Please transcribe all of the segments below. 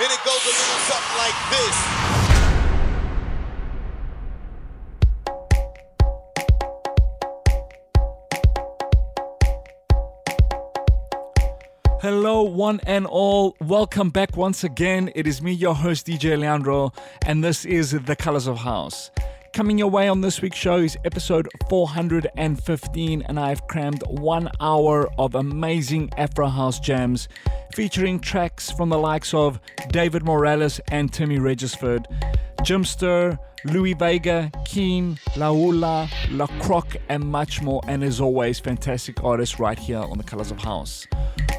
And it goes a little something like this. Hello, one and all. Welcome back once again. It is me, your host, DJ Leandro, and this is The Colors of House. Coming your way on this week's show is episode 415, and I've crammed one hour of amazing Afro House jams featuring tracks from the likes of David Morales and Timmy Regisford, Jimpster, Louie Vega, Keene, Laola, Le Croque, and much more. And as always, fantastic artists right here on The Colors of House.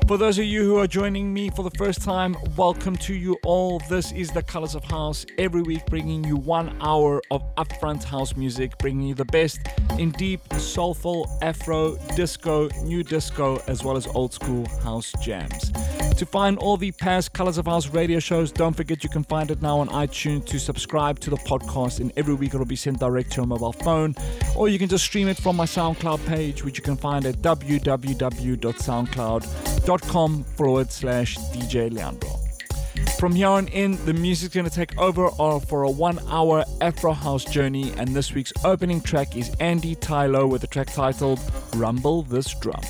For those of you who are joining me for the first time, welcome to you all. This is The Colors of House, every week bringing you one hour of upfront house music, bringing you the best in deep, soulful, afro, disco, new disco, as well as old school house jams. To find all the past Colors of House radio shows, don't forget you can find it now on iTunes to subscribe to the podcast, and every week it'll be sent direct to your mobile phone, or you can just stream it from my SoundCloud page, which you can find at www.soundcloud.com com forward slash DJ Leandro. From here on in, the music's gonna take over for a one hour Afro House journey, and this week's opening track is Andy Tylo with the track titled Rumble This Drum.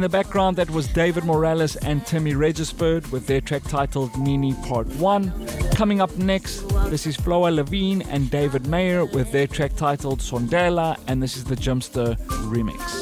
In the background, that was David Morales and Timmy Regisford with their track titled Nini Part 1. Coming up next, this is Floya Levine and David Mayer with their track titled Sondela, and this is the Jimpster remix.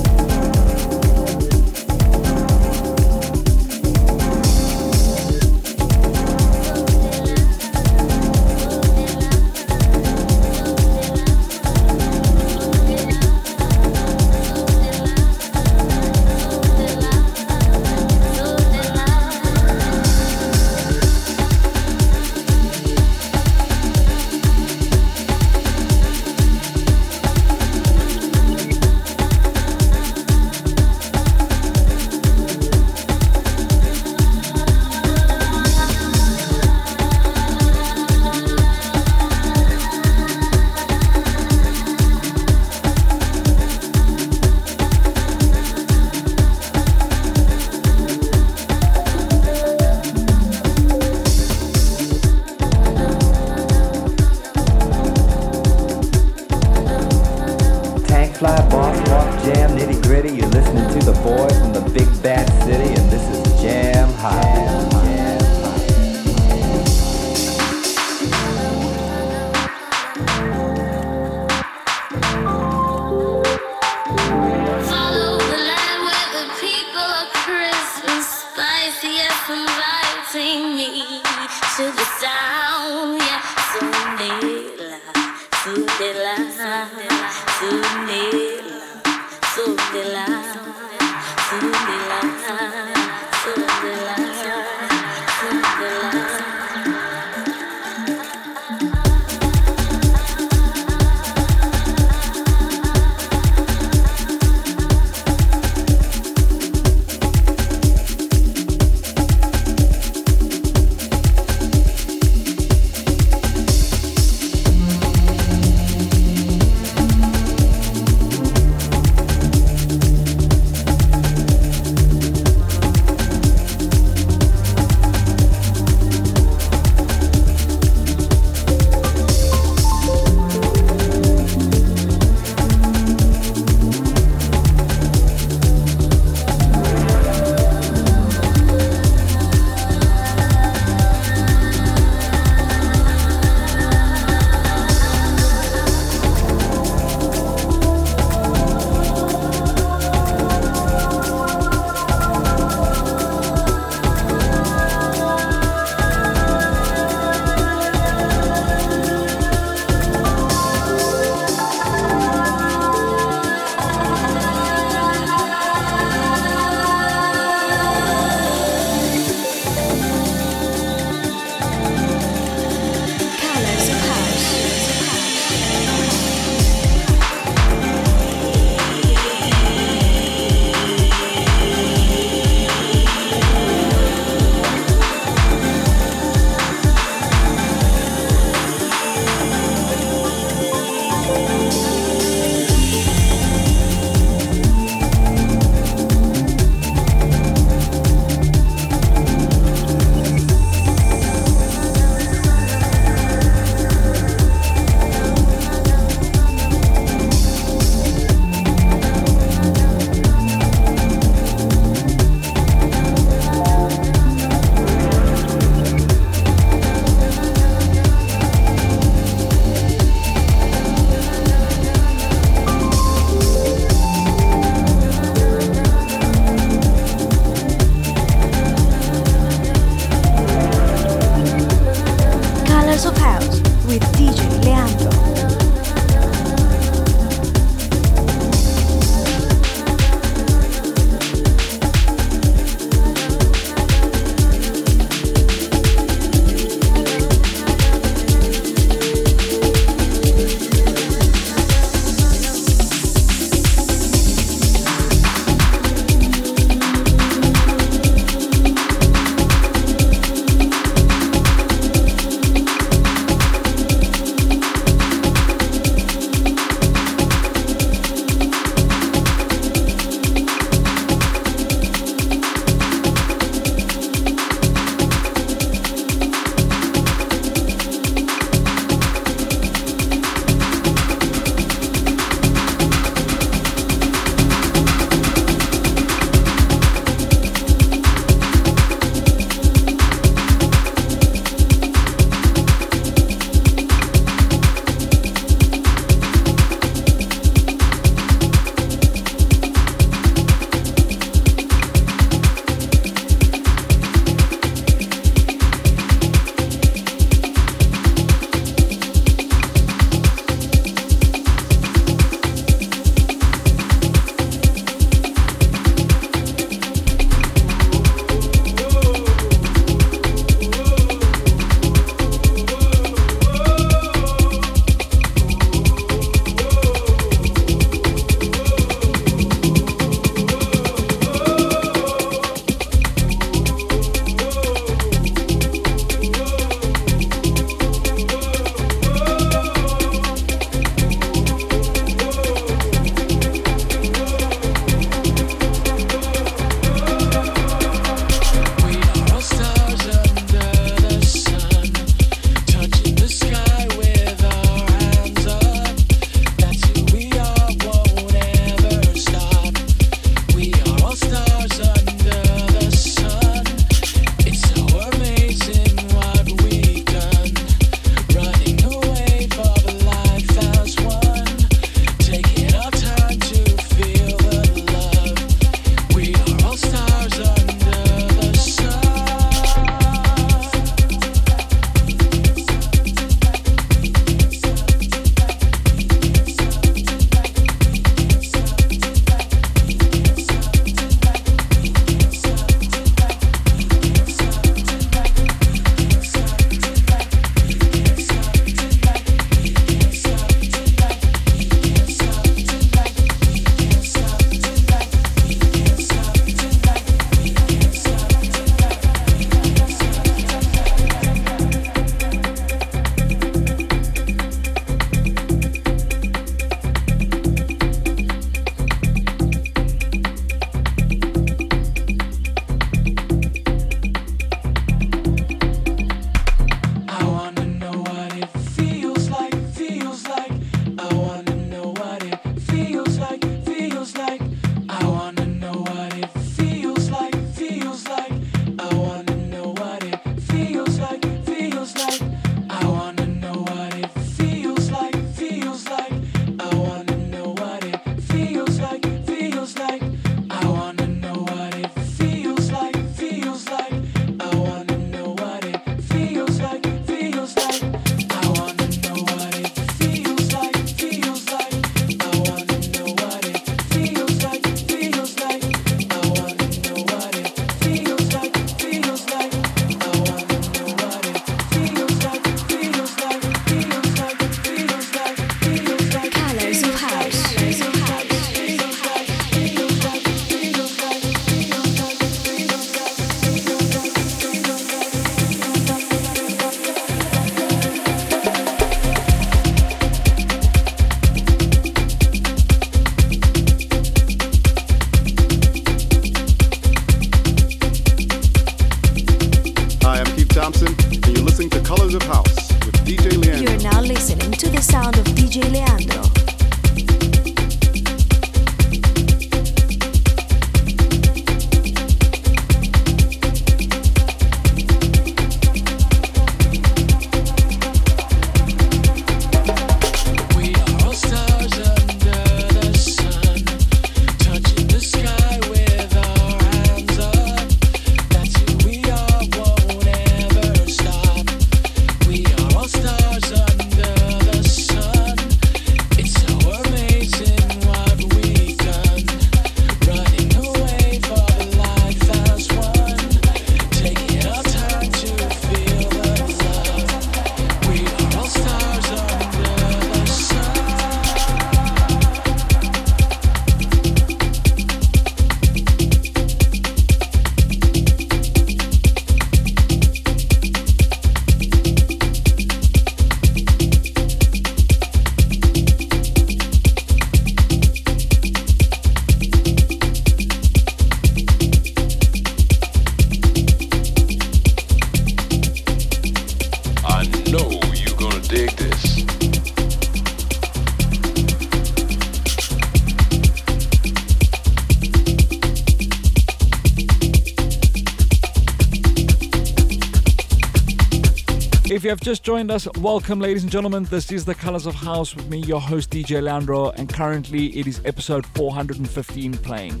You have just joined us, welcome, ladies and gentlemen. This is The Colors of House with me, your host, DJ Leandro, and currently it is episode 415 playing.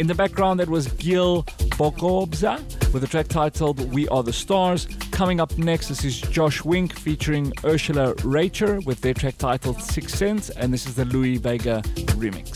In the background, that was Gil Bokobza with a track titled We Are the Stars. Coming up next, this is Josh Wink featuring Ursula Racher with their track titled Six Sense, and this is the Louie Vega remix.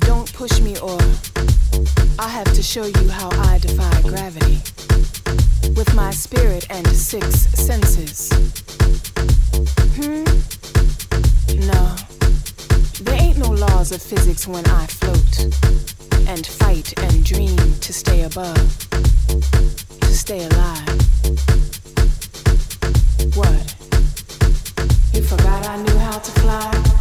Don't push me or I have to show you how I defy gravity with my spirit and six senses. Hmm? No. There ain't no laws of physics when I float and fight and dream to stay above, to stay alive. What? You forgot I knew how to fly?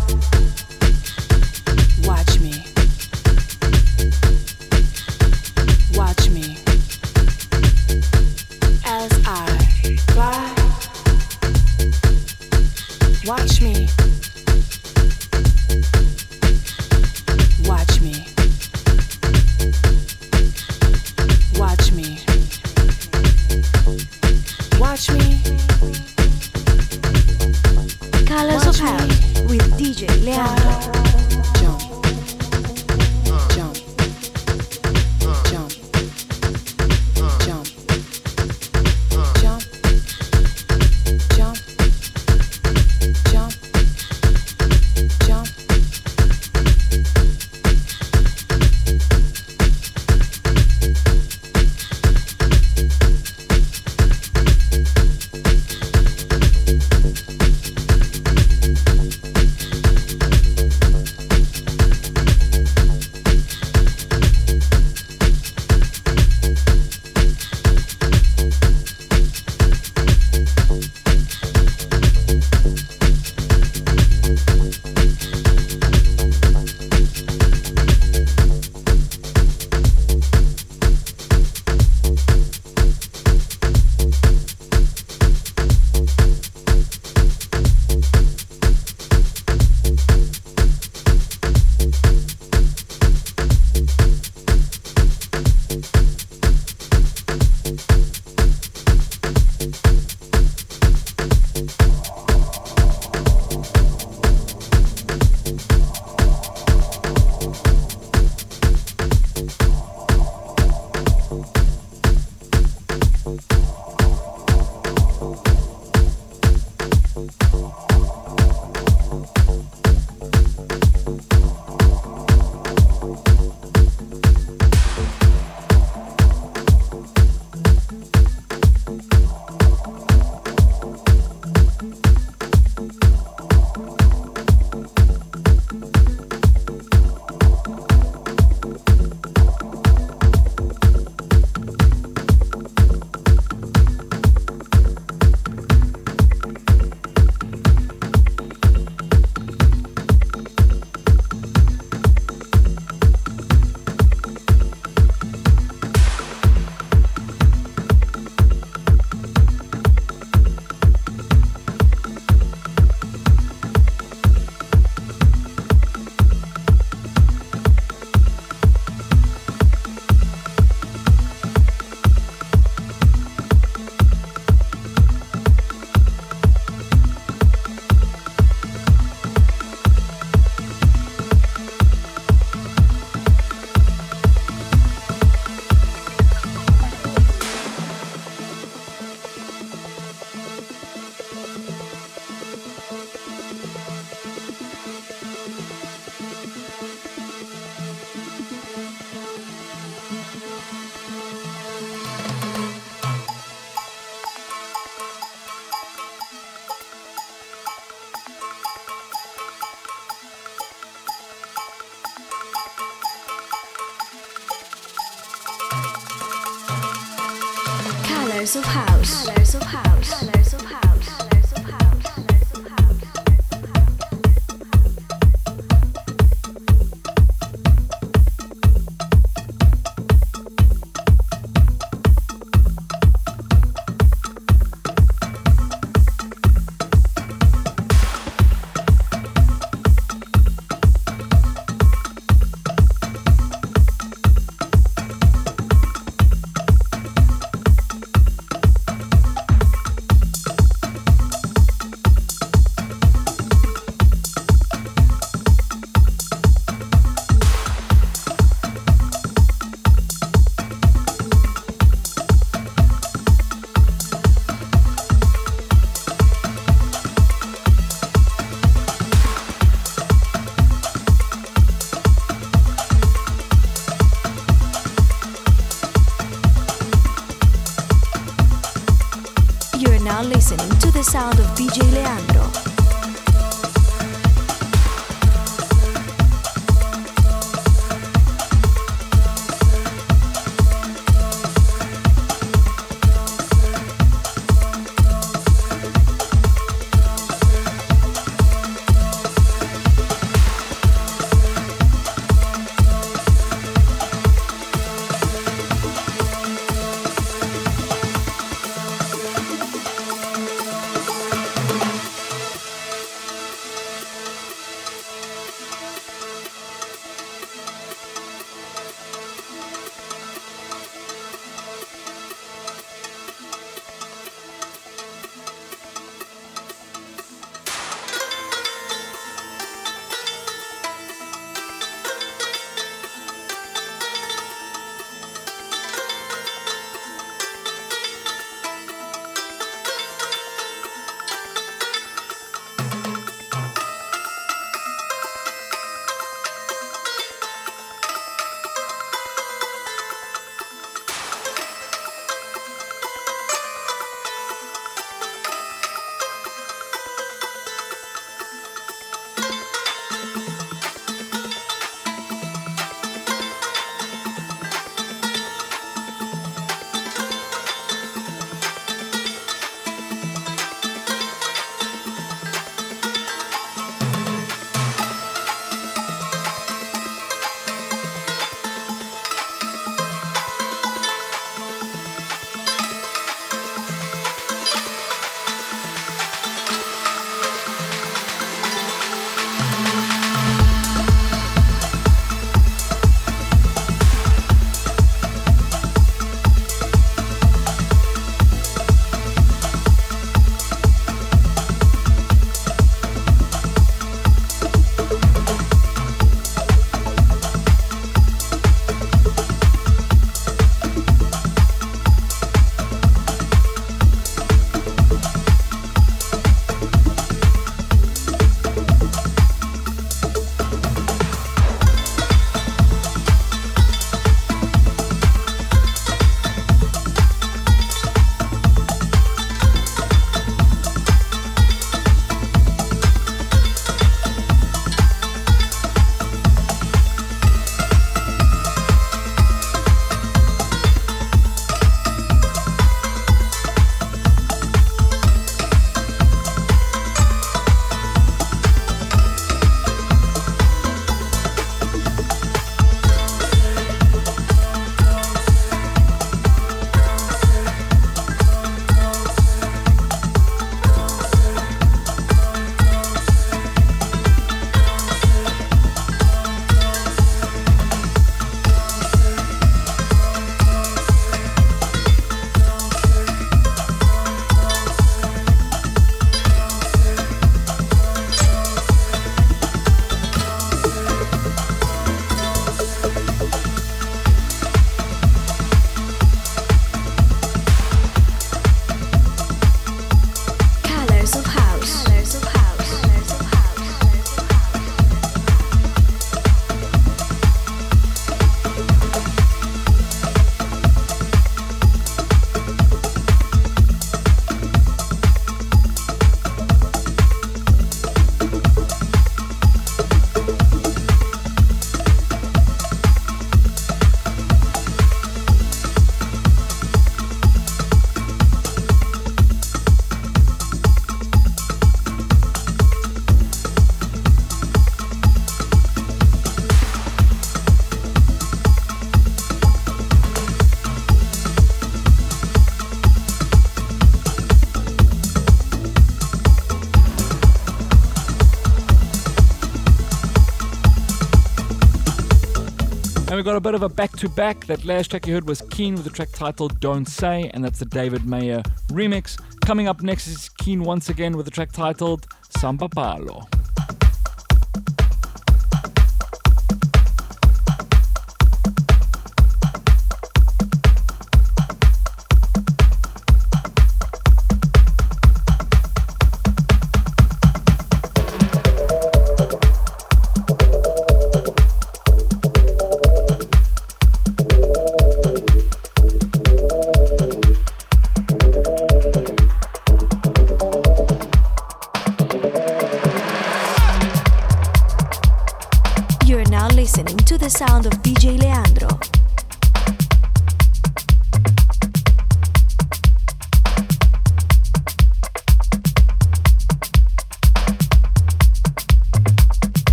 And we got a bit of a back to back. That last track you heard was Keene with the track titled Don't Say, and that's the David Mayer remix. Coming up next is Keene once again with the track titled Sambapalo.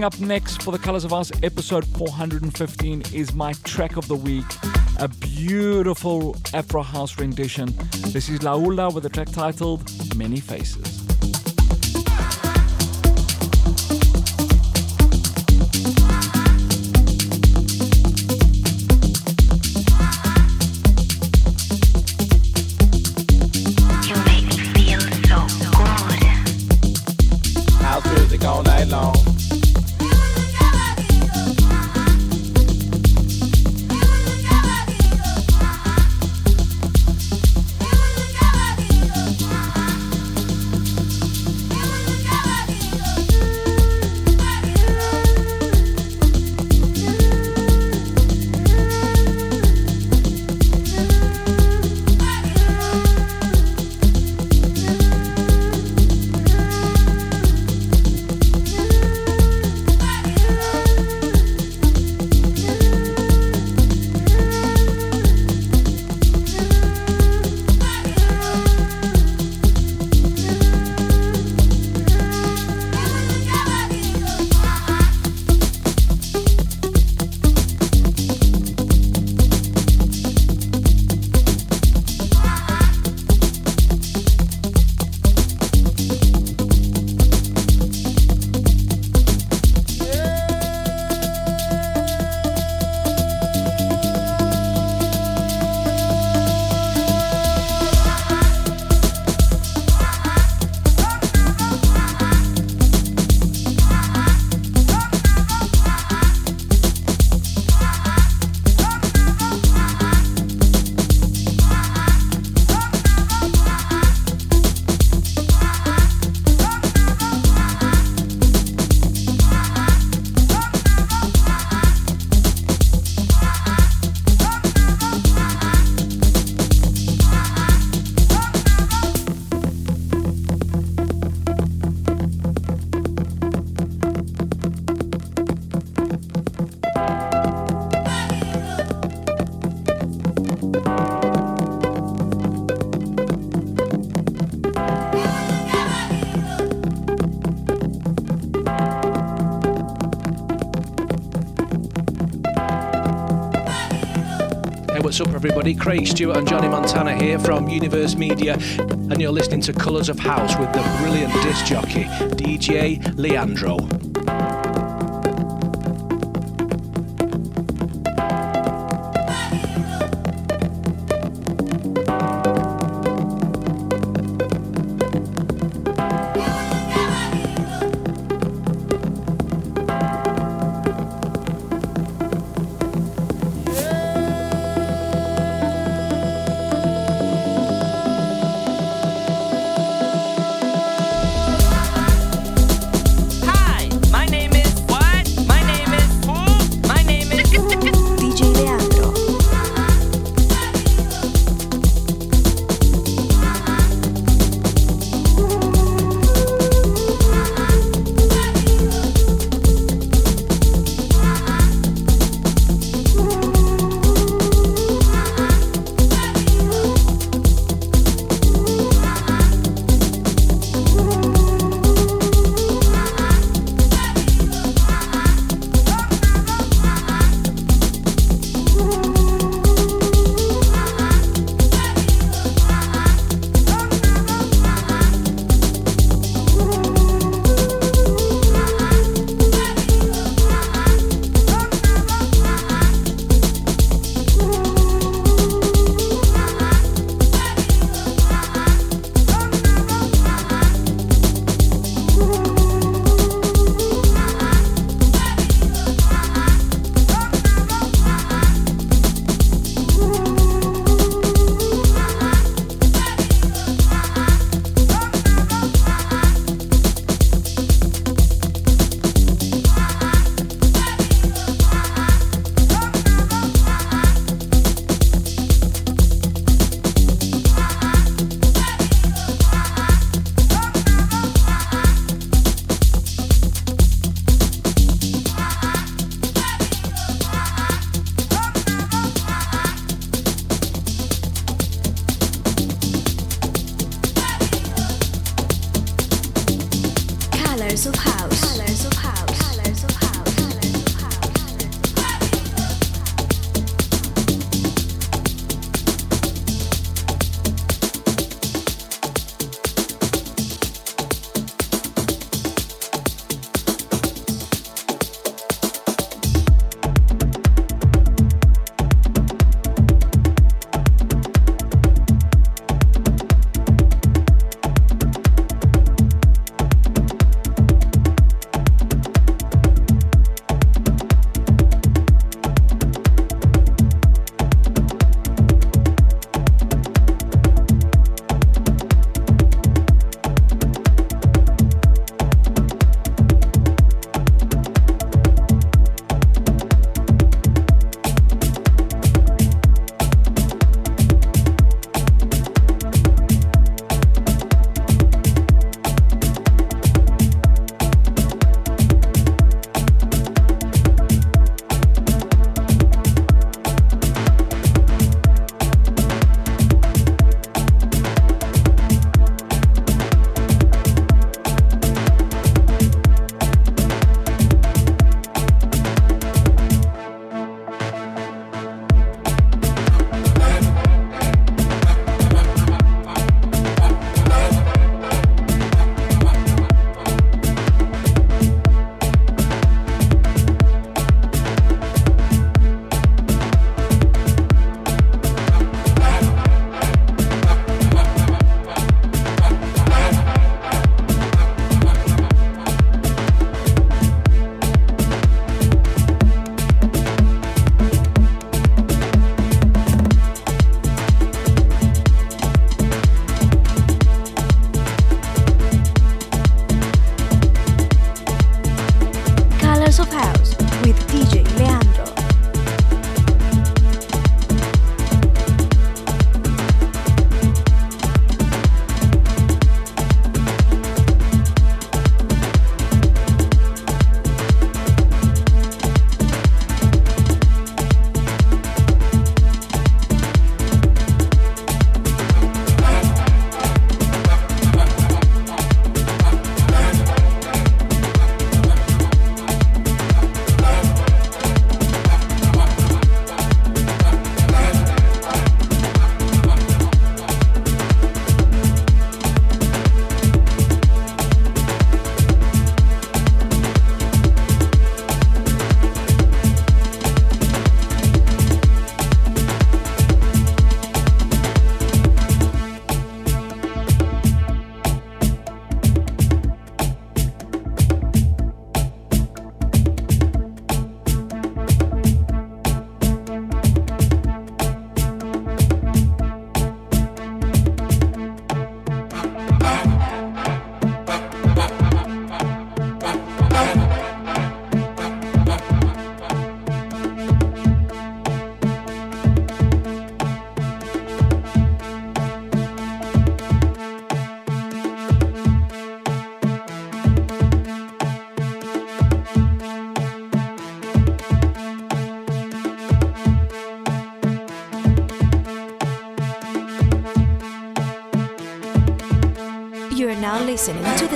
Coming up next for the Colours of House episode 415 is my track of the week, a beautiful Afro House rendition. This is Laola with a track titled Many Faces. Everybody? Craig Stewart and Johnny Montana here from Universe Media, and you're listening to Colours of House with the brilliant disc jockey, DJ Leandro.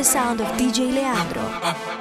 Sound of DJ Leandro.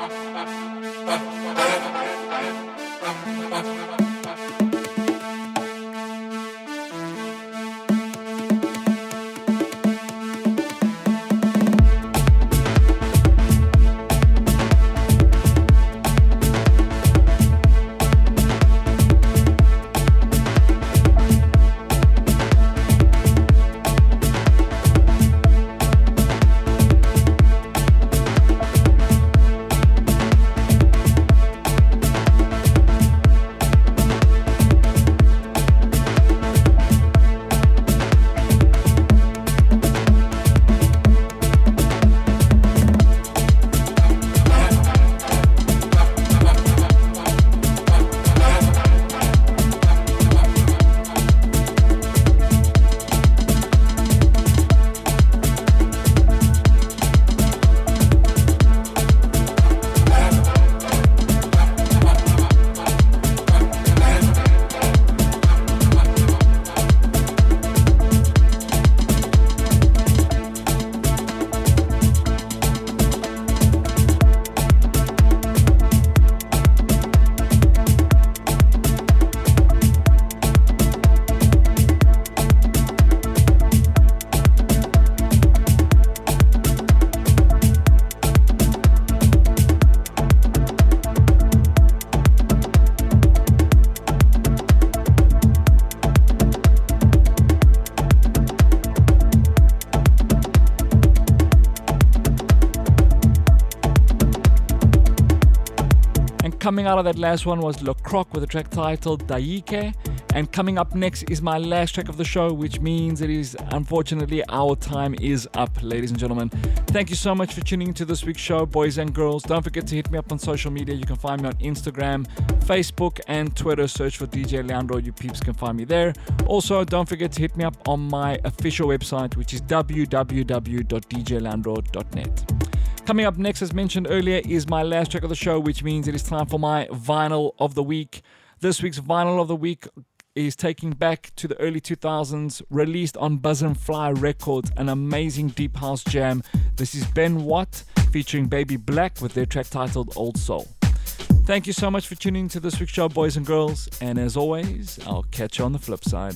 Coming out of that last one was Le Croque with a track titled Daylike. And coming up next is my last track of the show, which means it is unfortunately our time is up, ladies and gentlemen. Thank you so much for tuning into this week's show, boys and girls. Don't forget to hit me up on social media. You can find me on Instagram, Facebook, and Twitter. Search for DJ Leandro. You peeps can find me there. Also, don't forget to hit me up on my official website, which is www.djleandro.net. Coming up next, as mentioned earlier, is my last track of the show, which means it is time for my vinyl of the week. This week's vinyl of the week is taking back to the early 2000s, released on Buzzin' Fly Records, an amazing deep house jam. This is Ben Watt featuring Baby Black with their track titled Old Soul. Thank you so much for tuning to this week's show, boys and girls, and as always, I'll catch you on the flip side.